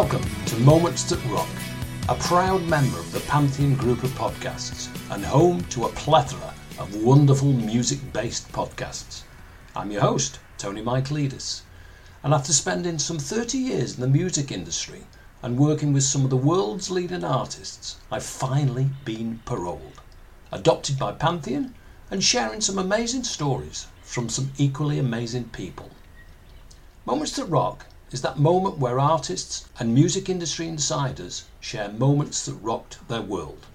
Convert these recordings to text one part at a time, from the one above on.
Welcome to Moments That Rock, a proud member of the Pantheon group of podcasts and home to a plethora of wonderful music based podcasts. I'm your host, Tony Michaelides, and after spending some 30 years in the music industry and working with some of the world's leading artists, I've finally been paroled, adopted by Pantheon, and sharing some amazing stories from some equally amazing people. Moments That Rock is that moment where artists and music industry insiders share moments that rocked their world.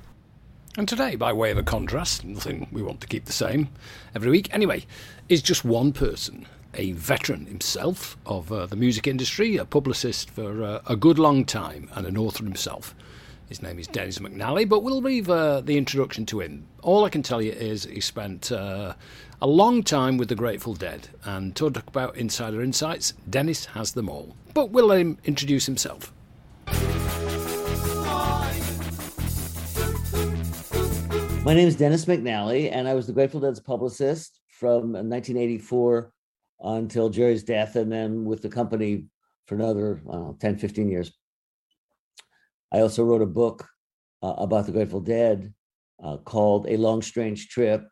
And today, by way of a contrast, nothing we want to keep the same every week anyway, is just one person, a veteran himself of uh, the music industry, a publicist for uh, a good long time, and an author himself. His name is Dennis McNally, but we'll leave uh, the introduction to him. All I can tell you is he spent uh, a long time with the Grateful Dead, and to talk about insider insights, Dennis has them all. But we'll let him introduce himself. My name is Dennis McNally, and I was the Grateful Dead's publicist from 1984 until Jerry's death, and then with the company for another know, 10, 15 years. I also wrote a book uh, about the Grateful Dead uh, called A Long Strange Trip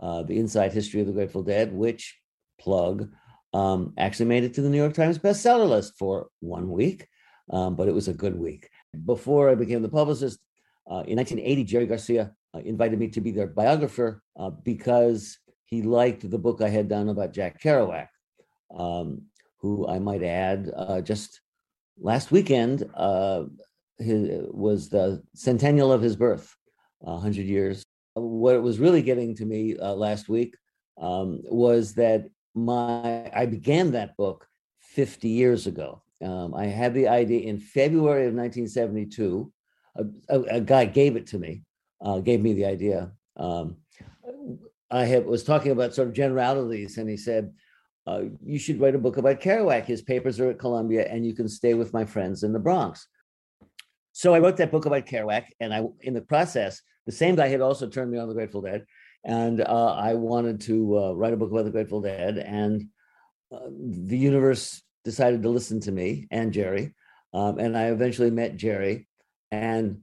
uh, The Inside History of the Grateful Dead, which plug um, actually made it to the New York Times bestseller list for one week, um, but it was a good week. Before I became the publicist, uh, in 1980, Jerry Garcia uh, invited me to be their biographer uh, because he liked the book I had done about Jack Kerouac, um, who I might add just last weekend his, was the centennial of his birth, 100 years. What it was really getting to me uh, last week um, was that my I began that book 50 years ago. Um, I had the idea in February of 1972. A, a, a guy gave it to me uh, gave me the idea. Um, I was talking about sort of generalities, and he said, uh, "You should write a book about Kerouac. His papers are at Columbia, and you can stay with my friends in the Bronx." So I wrote that book about Kerouac, and I, in the process, the same guy had also turned me on the Grateful Dead, and uh, I wanted to uh, write a book about the Grateful Dead, and uh, the universe decided to listen to me and Jerry, um, and I eventually met Jerry, and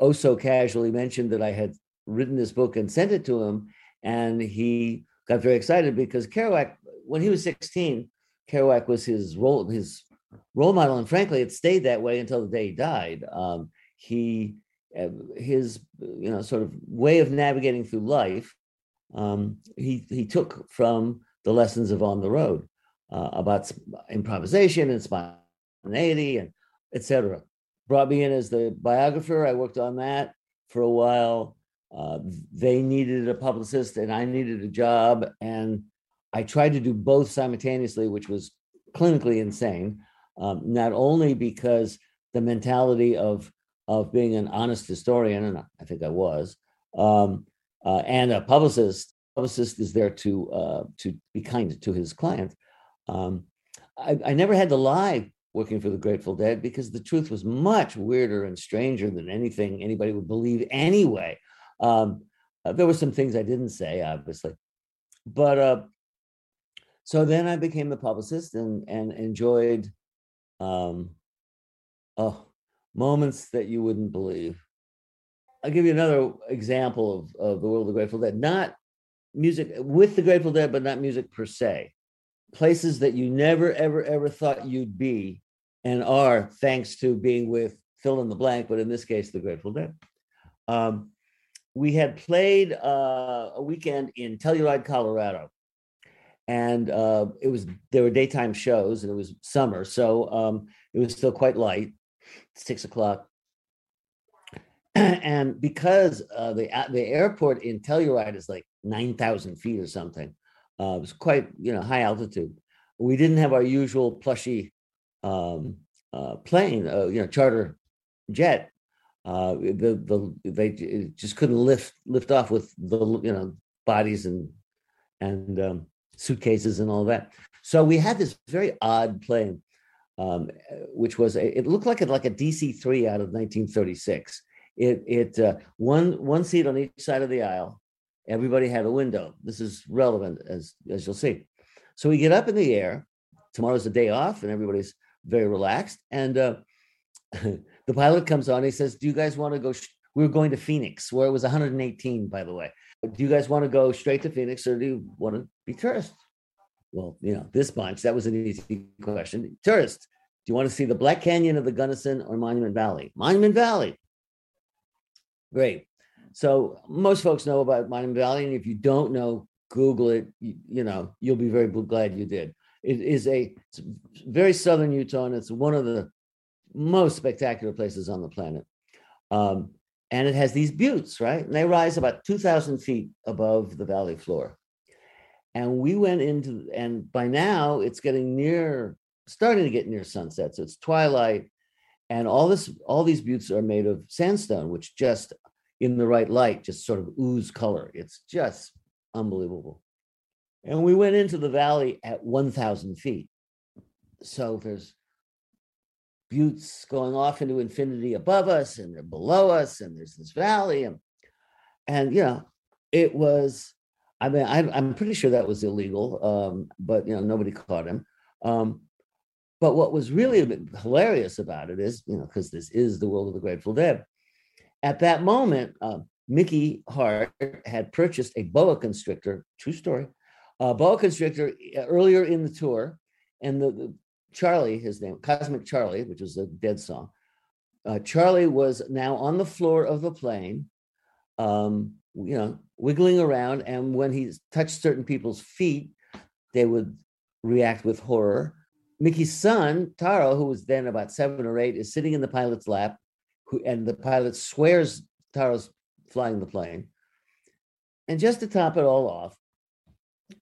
oh so casually mentioned that I had written this book and sent it to him. And he got very excited because Kerouac, when he was 16, Kerouac was his role, his role model. And frankly, it stayed that way until the day he died. Um, he, uh, his, you know, sort of way of navigating through life, um, he, he took from the lessons of On the Road uh, about improvisation and spontaneity and etc brought me in as the biographer. I worked on that for a while. Uh, they needed a publicist and I needed a job. And I tried to do both simultaneously, which was clinically insane. Um, not only because the mentality of of being an honest historian, and I think I was, um, uh, and a publicist. Publicist is there to uh, to be kind to his client. Um, I, I, never had to lie working for the Grateful Dead because the truth was much weirder and stranger than anything anybody would believe anyway. Um, uh, there were some things I didn't say, obviously, but uh, so then I became the publicist and and enjoyed um oh moments that you wouldn't believe. I'll give you another example of, of the world of the Grateful Dead. Not music with the Grateful Dead, but not music per se. Places that you never, ever, ever thought you'd be and are thanks to being with fill in the blank, but in this case, the Grateful Dead. Um, we had played uh, a weekend in Telluride, Colorado, and uh, it was there were daytime shows, and it was summer, so um, it was still quite light, six o'clock. and because uh, the the airport in Telluride is like nine thousand feet or something, uh, it was quite you know high altitude. We didn't have our usual plushy um, uh, plane, uh, you know, charter jet. Uh, the the they just couldn't lift lift off with the you know bodies and and um, suitcases and all that. So we had this very odd plane, um, which was a, it looked like a, like a DC three out of 1936. It it uh, one one seat on each side of the aisle. Everybody had a window. This is relevant as as you'll see. So we get up in the air. Tomorrow's a day off, and everybody's very relaxed. And uh, the pilot comes on. He says, "Do you guys want to go?" Sh- we were going to Phoenix, where it was 118, by the way do you guys want to go straight to Phoenix or do you want to be tourists? Well, you know, this bunch, that was an easy question. Tourists, do you want to see the Black Canyon of the Gunnison or Monument Valley? Monument Valley. Great. So most folks know about Monument Valley, and if you don't know, Google it. You, you know, you'll be very glad you did. It is a very southern Utah, and it's one of the most spectacular places on the planet. Um, and it has these buttes, right? And they rise about 2,000 feet above the valley floor. And we went into, and by now it's getting near, starting to get near sunset. So it's twilight, and all this, all these buttes are made of sandstone, which just in the right light just sort of ooze color. It's just unbelievable. And we went into the valley at 1,000 feet. So there's buttes going off into infinity above us and they're below us and there's this valley and and you know it was i mean I, am pretty sure that was illegal um, but you know nobody caught him um, but what was really a bit hilarious about it is you know because this is the world of the grateful dead at that moment uh, mickey hart had purchased a boa constrictor true story a boa constrictor uh, earlier in the tour and the, the Charlie, his name, Cosmic Charlie, which was a dead song. Uh, Charlie was now on the floor of the plane, um, you know, wiggling around. And when he touched certain people's feet, they would react with horror. Mickey's son, Taro, who was then about seven or eight, is sitting in the pilot's lap, who, and the pilot swears Taro's flying the plane. And just to top it all off,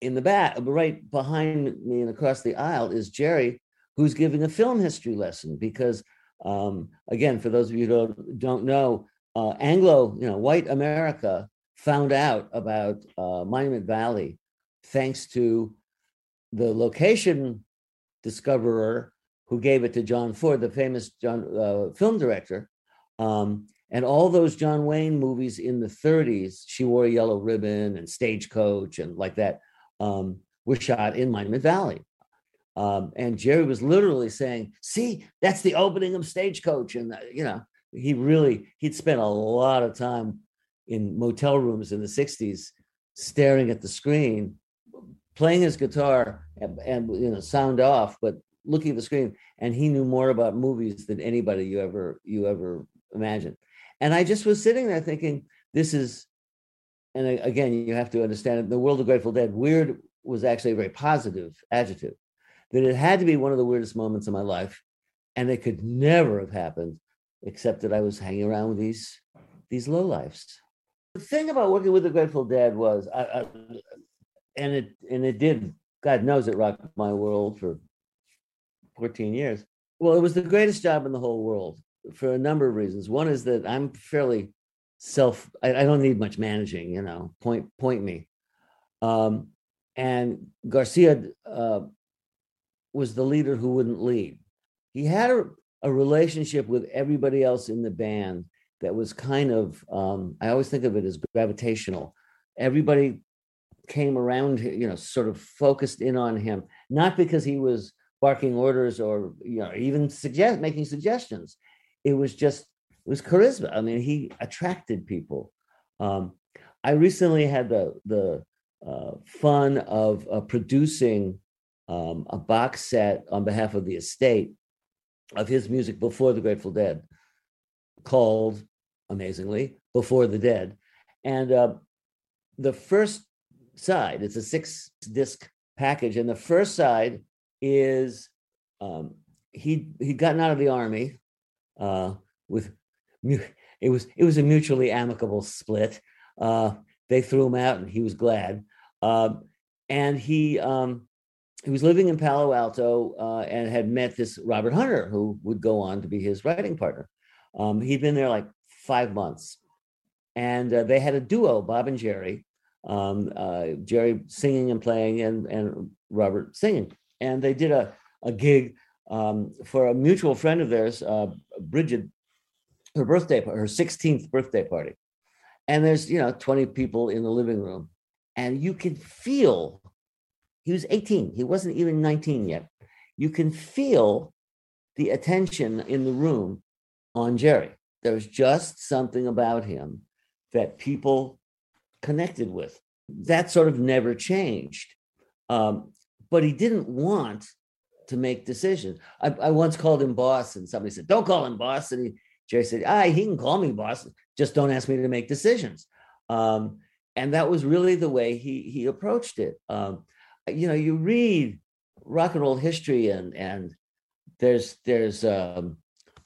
in the back, right behind me and across the aisle, is Jerry, who's giving a film history lesson because um, again for those of you who don't, know uh, anglo you know white america found out about uh, monument valley thanks to the location discoverer who gave it to john ford the famous john uh, film director. Um, and all those john wayne movies in the 30s she wore a yellow ribbon and stagecoach and like that um, were shot in monument valley. Um, and Jerry was literally saying, "See, that's the opening of Stagecoach," and uh, you know, he really he'd spent a lot of time in motel rooms in the '60s, staring at the screen, playing his guitar, and, and you know, sound off, but looking at the screen. And he knew more about movies than anybody you ever you ever imagined. And I just was sitting there thinking, this is, and again, you have to understand it. The world of Grateful Dead, weird was actually a very positive adjective that it had to be one of the weirdest moments of my life, and it could never have happened except that I was hanging around with these these low lives. The thing about working with the Grateful Dead was, I, I, and it and it did. God knows it rocked my world for 14 years. Well, it was the greatest job in the whole world for a number of reasons. One is that I'm fairly self. I, I don't need much managing. You know, point point me. Um, and Garcia uh, was the leader who wouldn't lead. He had a, a relationship with everybody else in the band that was kind of, um, I always think of it as gravitational. Everybody came around, you know, sort of focused in on him, not because he was barking orders or you know even suggest making suggestions. It was just it was charisma. I mean, he attracted people. Um, I recently had the the uh, fun of uh, producing um, a box set on behalf of the estate of his music before the Grateful Dead, called amazingly "Before the Dead," and uh, the first side it's a six disc package, and the first side is um, he he'd gotten out of the army uh, with it was it was a mutually amicable split. Uh, they threw him out, and he was glad. Uh, and he um, he was living in Palo Alto uh, and had met this Robert Hunter, who would go on to be his writing partner. Um, he'd been there like five months, and uh, they had a duo, Bob and Jerry. Um, uh, Jerry singing and playing, and and Robert singing, and they did a a gig um, for a mutual friend of theirs, uh, Bridget, her birthday, her 16th birthday party. And there's, you know, 20 people in the living room. And you can feel, he was 18, he wasn't even 19 yet. You can feel the attention in the room on Jerry. There was just something about him that people connected with. That sort of never changed. Um, but he didn't want to make decisions. I, I once called him boss, and somebody said, "Don't call him boss." And he, Jerry said, "Ah, he can call me boss. Just don't ask me to make decisions." Um, and that was really the way he he approached it. Um, you know, you read rock and roll history, and and there's there's um,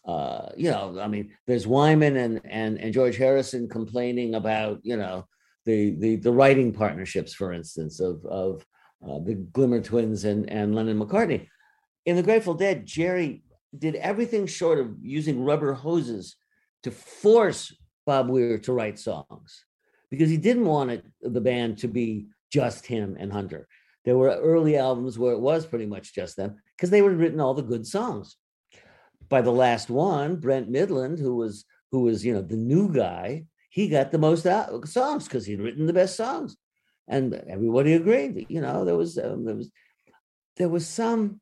uh, you know, I mean, there's Wyman and and and George Harrison complaining about you know the the the writing partnerships, for instance, of of uh, the Glimmer Twins and and Lennon McCartney in the Grateful Dead, Jerry did everything short of using rubber hoses to force Bob Weir to write songs because he didn't want it, the band to be just him and Hunter. There were early albums where it was pretty much just them because they would written all the good songs. By the last one, Brent Mydland, who was who was you know the new guy, he got the most out- songs because he'd written the best songs, and everybody agreed. You know there was um, there was there was some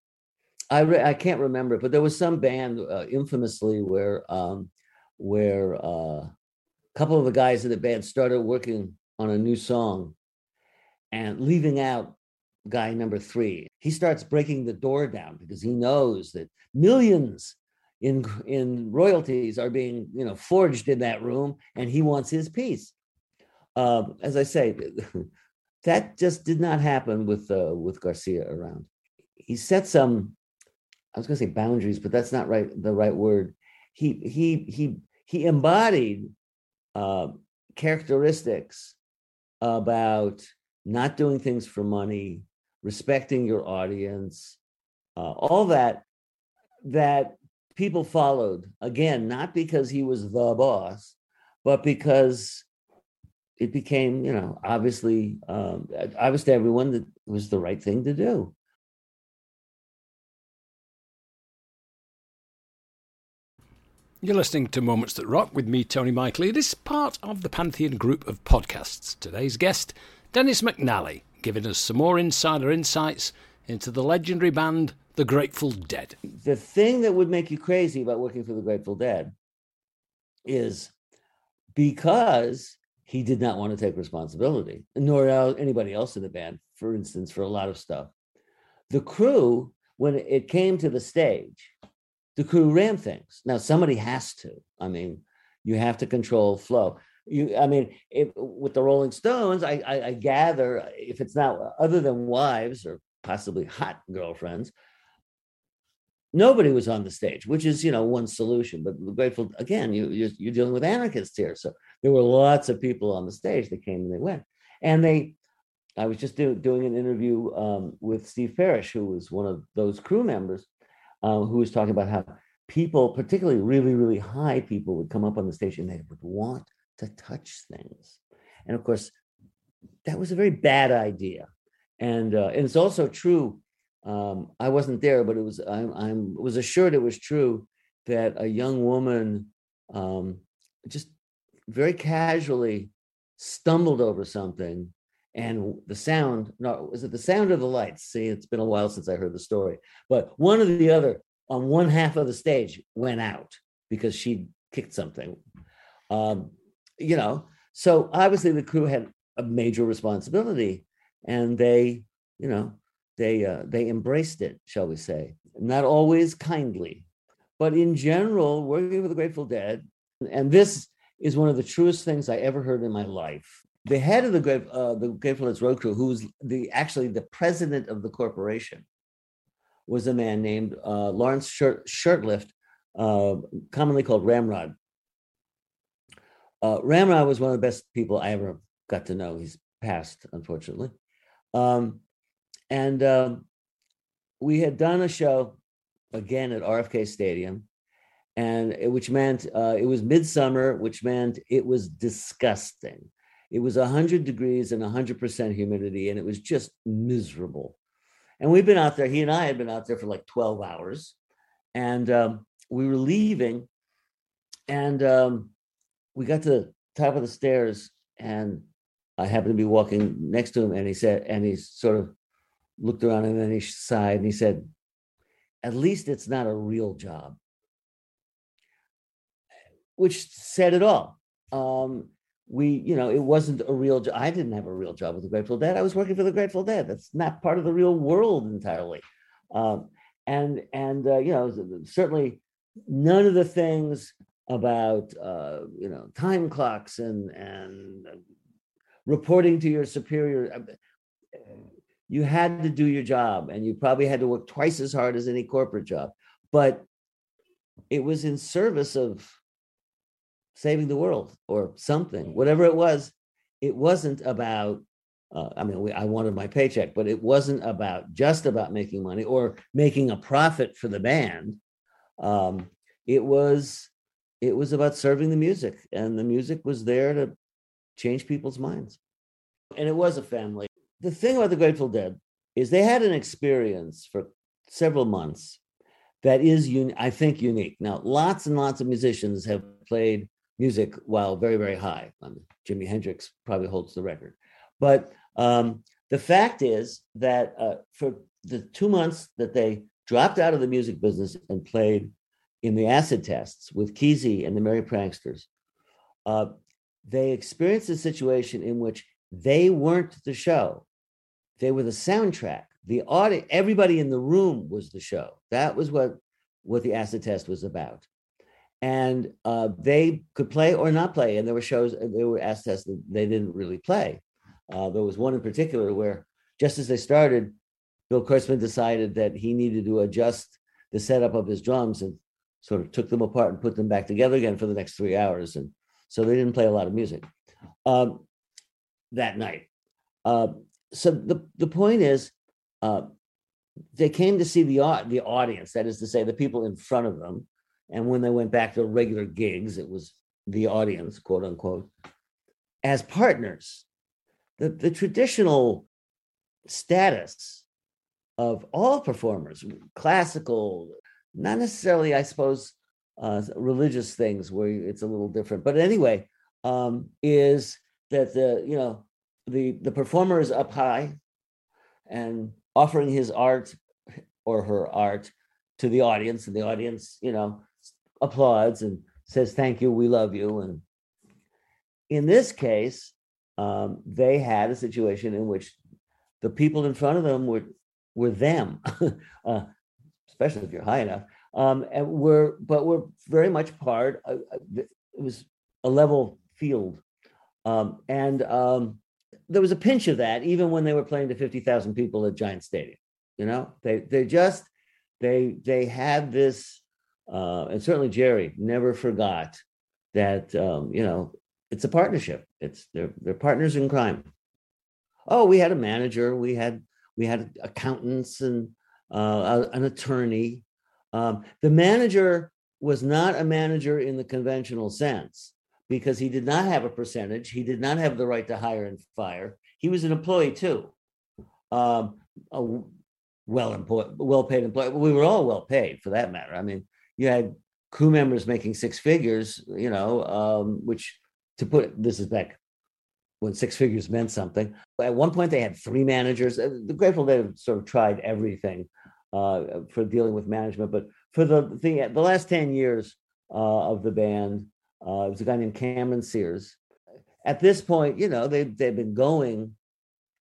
I re- I can't remember, but there was some band uh, infamously where um, where uh, a couple of the guys in the band started working on a new song and leaving out guy number three. He starts breaking the door down because he knows that millions in in royalties are being you know forged in that room, and he wants his piece. Uh, as I say, that just did not happen with uh, with Garcia around. He set some I was going to say boundaries, but that's not right. The right word. He he he he embodied uh, characteristics about not doing things for money, respecting your audience, uh, all that that people followed. Again, not because he was the boss, but because it became, you know, obviously um, obvious to everyone that it was the right thing to do. You're listening to Moments That Rock with me, Tony Micheley. This is part of the Pantheon group of podcasts. Today's guest, Dennis McNally, giving us some more insider insights into the legendary band, The Grateful Dead. The thing that would make you crazy about working for The Grateful Dead is because he did not want to take responsibility, nor anybody else in the band, for instance, for a lot of stuff. The crew, when it came to the stage, the crew ran things. Now somebody has to. I mean, you have to control flow. You, I mean, if, with the Rolling Stones, I, I, I gather if it's not other than wives or possibly hot girlfriends, nobody was on the stage, which is you know one solution. But Grateful again, you you're, you're, dealing with anarchists here, so there were lots of people on the stage. They came and they went, and they. I was just do, doing an interview um, with Steve Parish, who was one of those crew members, um, who was talking about how people, particularly really, really high people, would come up on the stage and they would want to touch things. And of course, that was a very bad idea. And, uh, and it's also true. Um, I wasn't there, but it was I'm, I'm was assured it was true that a young woman um, just very casually stumbled over something and the sound no was it the sound of the lights see it's been a while since i heard the story but one or the other on one half of the stage went out because she kicked something um, you know so obviously the crew had a major responsibility and they you know they uh, they embraced it shall we say not always kindly but in general working with the grateful dead and this is one of the truest things i ever heard in my life the head of the uh, the Grateful Dead's road crew, who was the actually the president of the corporation, was a man named uh, Lawrence Shirt, Shurtliff, uh, commonly called Ramrod. Uh, Ramrod was one of the best people I ever got to know. He's passed, unfortunately. Um, and um, we had done a show again at RFK Stadium, and it, which meant uh, it was midsummer, which meant it was disgusting it was 100 degrees and 100% humidity, and it was just miserable. And we've been out there, he and I had been out there for like 12 hours. And um, we were leaving, and um, we got to the top of the stairs, and I happened to be walking next to him, and he said, and he sort of looked around and then he sighed and he said, At least it's not a real job. Which said it all. Um, we, you know, it wasn't a real job. I didn't have a real job with the Grateful Dead. I was working for the Grateful Dead. That's not part of the real world entirely. Um, and and uh, you know, certainly none of the things about uh, you know time clocks and and reporting to your superior. Uh, you had to do your job, and you probably had to work twice as hard as any corporate job. But it was in service of saving the world or something, whatever it was. It wasn't about, uh, I mean, we, I wanted my paycheck, but it wasn't about just about making money or making a profit for the band. Um, it was, it was about serving the music, and the music was there to change people's minds. And it was a family. The thing about the Grateful Dead is they had an experience for several months that is, un- I think, unique. Now, lots and lots of musicians have played music while very, very high. I mean, Jimi Hendrix probably holds the record. But um, the fact is that uh, for the two months that they dropped out of the music business and played in the acid tests with Kesey and the Merry Pranksters, uh, they experienced a situation in which they weren't the show. They were the soundtrack. The audience, everybody in the room was the show. That was what, what the acid test was about and uh, they could play or not play. And there were shows, they were acid us that they didn't really play. Uh, there was one in particular where just as they started, Bill Kreutzmann decided that he needed to adjust the setup of his drums and sort of took them apart and put them back together again for the next three hours. And so they didn't play a lot of music um, that night. Uh, so the, the point is, uh, they came to see the the audience, that is to say, the people in front of them, and when they went back to regular gigs, it was the audience, quote unquote, as partners. The, the traditional status of all performers, classical, not necessarily, I suppose, uh, religious things where it's a little different. But anyway, um, is that the you know the the performer is up high and offering his art or her art to the audience, and the audience, you know, applauds and says, Thank you, we love you. And in this case, um, they had a situation in which the people in front of them were were them, uh, especially if you're high enough, um, and were but were very much part. Of, it was a level field, um, and um, there was a pinch of that even when they were playing to fifty thousand people at Giant Stadium. You know, they they just they they had this uh, and certainly Jerry never forgot that um, you know it's a partnership. It's they're they're partners in crime. Oh, we had a manager, we had we had accountants and uh, an attorney. Um, the manager was not a manager in the conventional sense because he did not have a percentage. He did not have the right to hire and fire. He was an employee too, um, a well employed, well paid employee. We were all well paid for that matter. I mean, you had crew members making six figures, you know, um, which to put this is back when six figures meant something. At one point, they had three managers. Uh, the Grateful Dead sort of tried everything uh, for dealing with management, but for the thing, the last ten years uh, of the band, uh, it was a guy named Cameron Sears. At this point, you know, they they've been going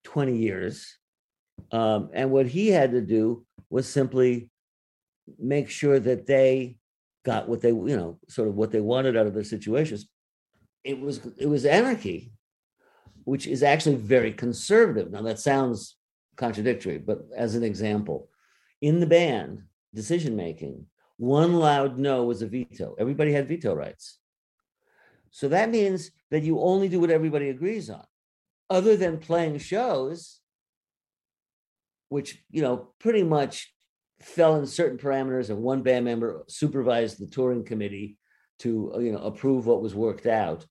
twenty years, um, and what he had to do was simply make sure that they got what they, you know, sort of what they wanted out of their situations. It was it was anarchy which is actually very conservative. Now, that sounds contradictory, but as an example, in the band, decision making, one loud no was a veto. Everybody had veto rights. So that means that you only do what everybody agrees on. Other than playing shows, which, you know, pretty much fell in certain parameters, and one band member supervised the touring committee to, you know, approve what was worked out.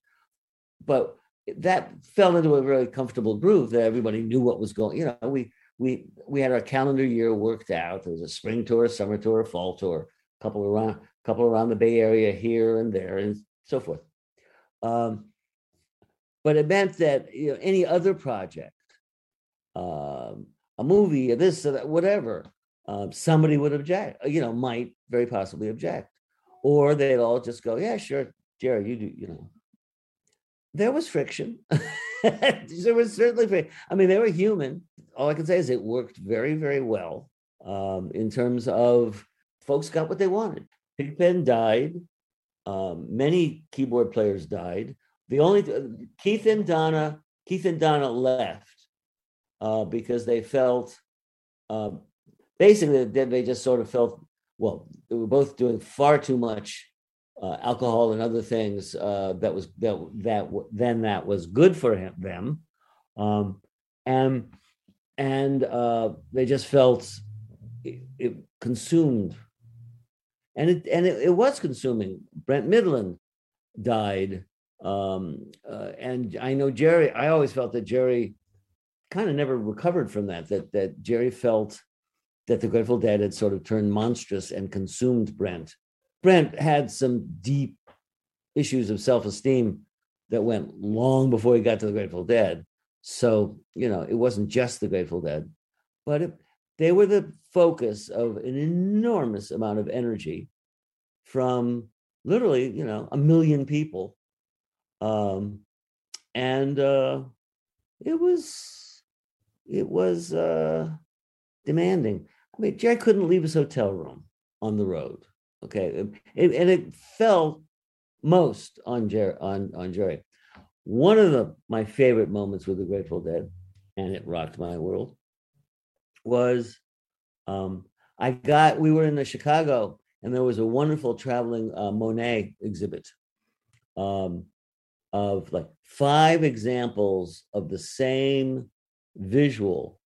But that fell into a very comfortable groove that everybody knew what was going. You know, we we we had our calendar year worked out. There was a spring tour, a summer tour, a fall tour, a couple around, a couple around the Bay Area here and there, and so forth. Um, but it meant that you know any other project, um, a movie, this, or that, whatever, um, somebody would object. You know, might very possibly object, or they'd all just go, "Yeah, sure, Jerry, you do." You know, there was friction. there was certainly, friction. I mean, they were human. All I can say is it worked very, very well um, in terms of folks got what they wanted. Pigpen died. Um, many keyboard players died. The only Keith and Donna, Keith and Donna left uh, because they felt uh, basically they just sort of felt well they were both doing far too much uh, alcohol and other things uh, that was that that then that was good for him them um, and and uh, they just felt it, it, consumed. And it and it, it, was consuming. Brent Mydland died um, uh, and i know jerry i always felt that jerry kind of never recovered from that that that jerry felt that the grateful dead had sort of turned monstrous and consumed brent. Brent had some deep issues of self esteem that went long before he got to the Grateful Dead. So, you know, it wasn't just the Grateful Dead, but it, they were the focus of an enormous amount of energy from literally, you know, a million people. Um, and uh, it was, it was uh, demanding. I mean, Jack couldn't leave his hotel room on the road. Okay, and it fell most on Jerry. On on Jerry. One of the my favorite moments with the Grateful Dead, and it rocked my world, was um, I got we were in the Chicago and there was a wonderful traveling uh, Monet exhibit um, of like five examples of the same visual,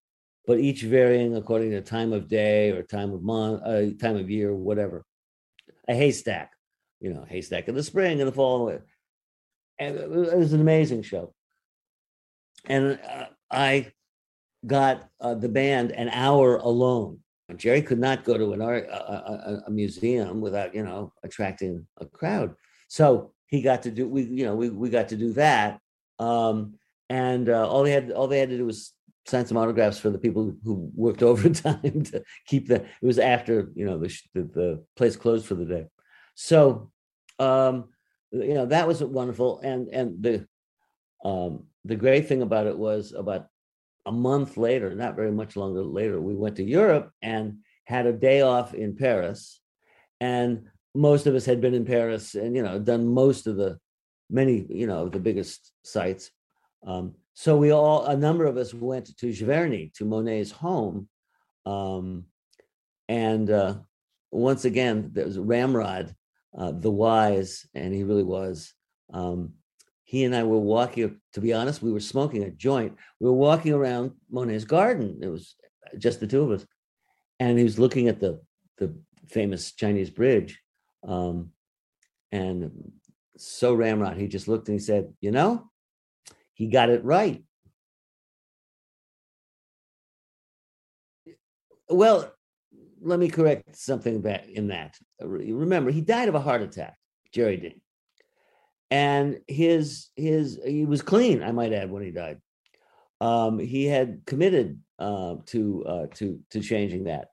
but each varying according to time of day or time of month, uh, time of year, whatever a haystack, you know, haystack in the spring and the fall. And it was an amazing show. And uh, I got uh, the band an hour alone. Jerry could not go to an art, a, a, museum without, you know, attracting a crowd. So he got to do, we, you know, we, we got to do that. Um, and uh, all they had, all they had to do was sign some autographs for the people who worked overtime to keep the. It was after you know the the, the place closed for the day, so um, you know that was wonderful. And and the um, the great thing about it was about a month later, not very much longer later, we went to Europe and had a day off in Paris, and most of us had been in Paris and you know done most of the many you know the biggest sites. Um, so we all, a number of us went to Giverny, to Monet's home. Um, and uh, once again, there was Ramrod, uh, the wise, and he really was. Um, he and I were walking, to be honest, we were smoking a joint. We were walking around Monet's garden. It was just the two of us. And he was looking at the, the famous Chinese bridge. Um, and so Ramrod, he just looked and he said, You know, he got it right. Well, let me correct something in that. Remember, he died of a heart attack. Jerry did. and his his he was clean, I might add, when he died. Um, he had committed uh, to uh, to to changing that.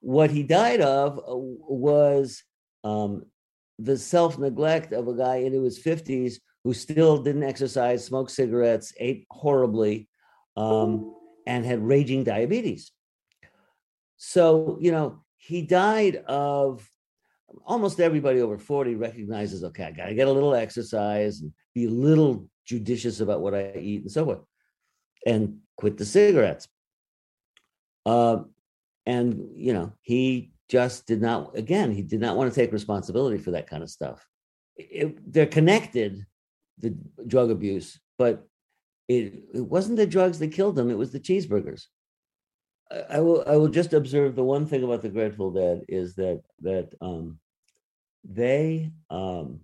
What he died of uh, was um, the self neglect of a guy into his fifties who still didn't exercise, smoked cigarettes, ate horribly, um, and had raging diabetes. So you know he died of almost everybody over 40 recognizes okay i gotta get a little exercise and be a little judicious about what i eat and so forth and quit the cigarettes. Uh, and you know he just did not again he did not want to take responsibility for that kind of stuff. It, they're connected the drug abuse but it, it wasn't the drugs that killed him it was the cheeseburgers I, will I will just observe the one thing about the Grateful Dead is that that um, they um,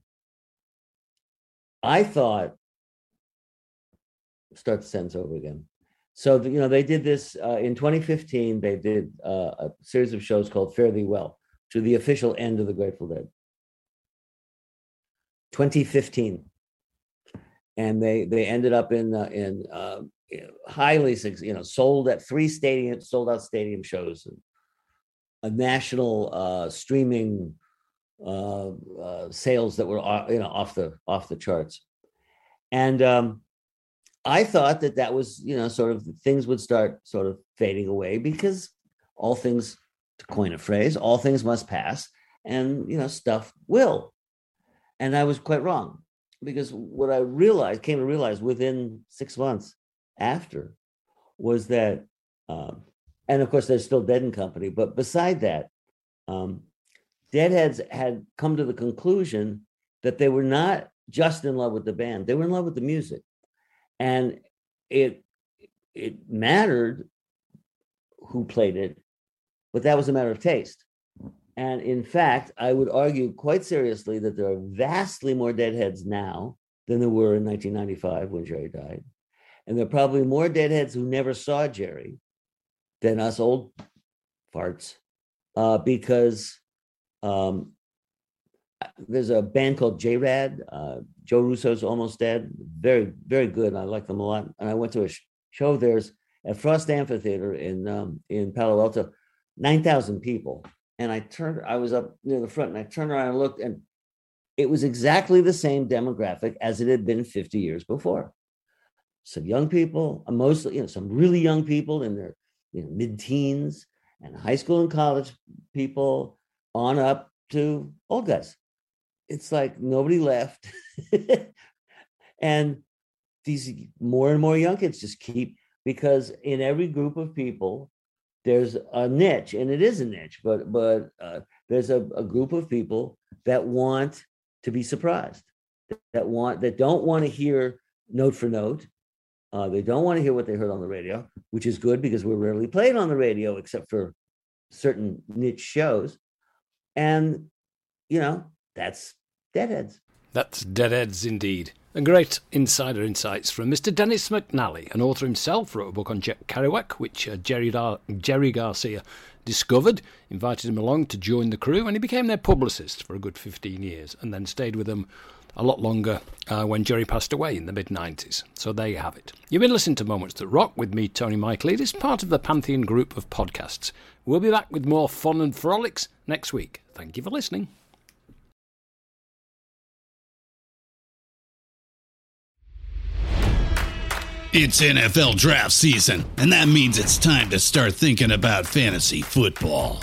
I thought start the sentence over again. So you know they did this uh, in 2015. They did uh, a series of shows called Fare Thee Well, to the official end of the Grateful Dead. 2015, and they they ended up in uh, in uh, highly you know sold at three stadium sold out stadium shows, a national uh, streaming uh, uh, sales that were you know off the off the charts, and um, I thought that that was you know sort of things would start sort of fading away because all things, to coin a phrase, all things must pass, and you know stuff will, and I was quite wrong because what I realized came to realize within six months after was that, um, and of course there's still Dead and Company, but beside that. Um, Deadheads had come to the conclusion that they were not just in love with the band; they were in love with the music, and it it mattered who played it, but that was a matter of taste. And in fact, I would argue quite seriously that there are vastly more deadheads now than there were in 1995 when Jerry died. And there are probably more deadheads who never saw Jerry than us old farts, uh, because um, there's a band called J-Rad. Uh, Joe Russo's almost dead. Very, very good. I like them a lot. And I went to a show of theirs at Frost Amphitheater in um, in Palo Alto, nine thousand people. And I turned. I was up near the front, and I turned around and looked, and it was exactly the same demographic as it had been 50 years before. Some young people, mostly, you know, some really young people in their you know, mid-teens, and high school and college people on up to old guys. It's like nobody left. and these more and more young kids just keep because in every group of people there's a niche and it is a niche but but uh, there's a, a group of people that want to be surprised that want that don't want to hear note for note uh, they don't want to hear what they heard on the radio which is good because we're rarely played on the radio except for certain niche shows and, you know, that's Deadheads. That's Deadheads indeed. And great insider insights from Mr. Dennis McNally, an author himself, wrote a book on Jack Kerouac, which uh, Jerry, Dar- Jerry Garcia discovered, invited him along to join the crew, and he became their publicist for a good 15 years and then stayed with them a lot longer uh, when Jerry passed away in the mid 90s. So there you have it. You've been listening to Moments That Rock with me, Tony Michaelides, part of the Pantheon group of podcasts. We'll be back with more fun and frolics next week. Thank you for listening. It's NFL draft season, and that means it's time to start thinking about fantasy football.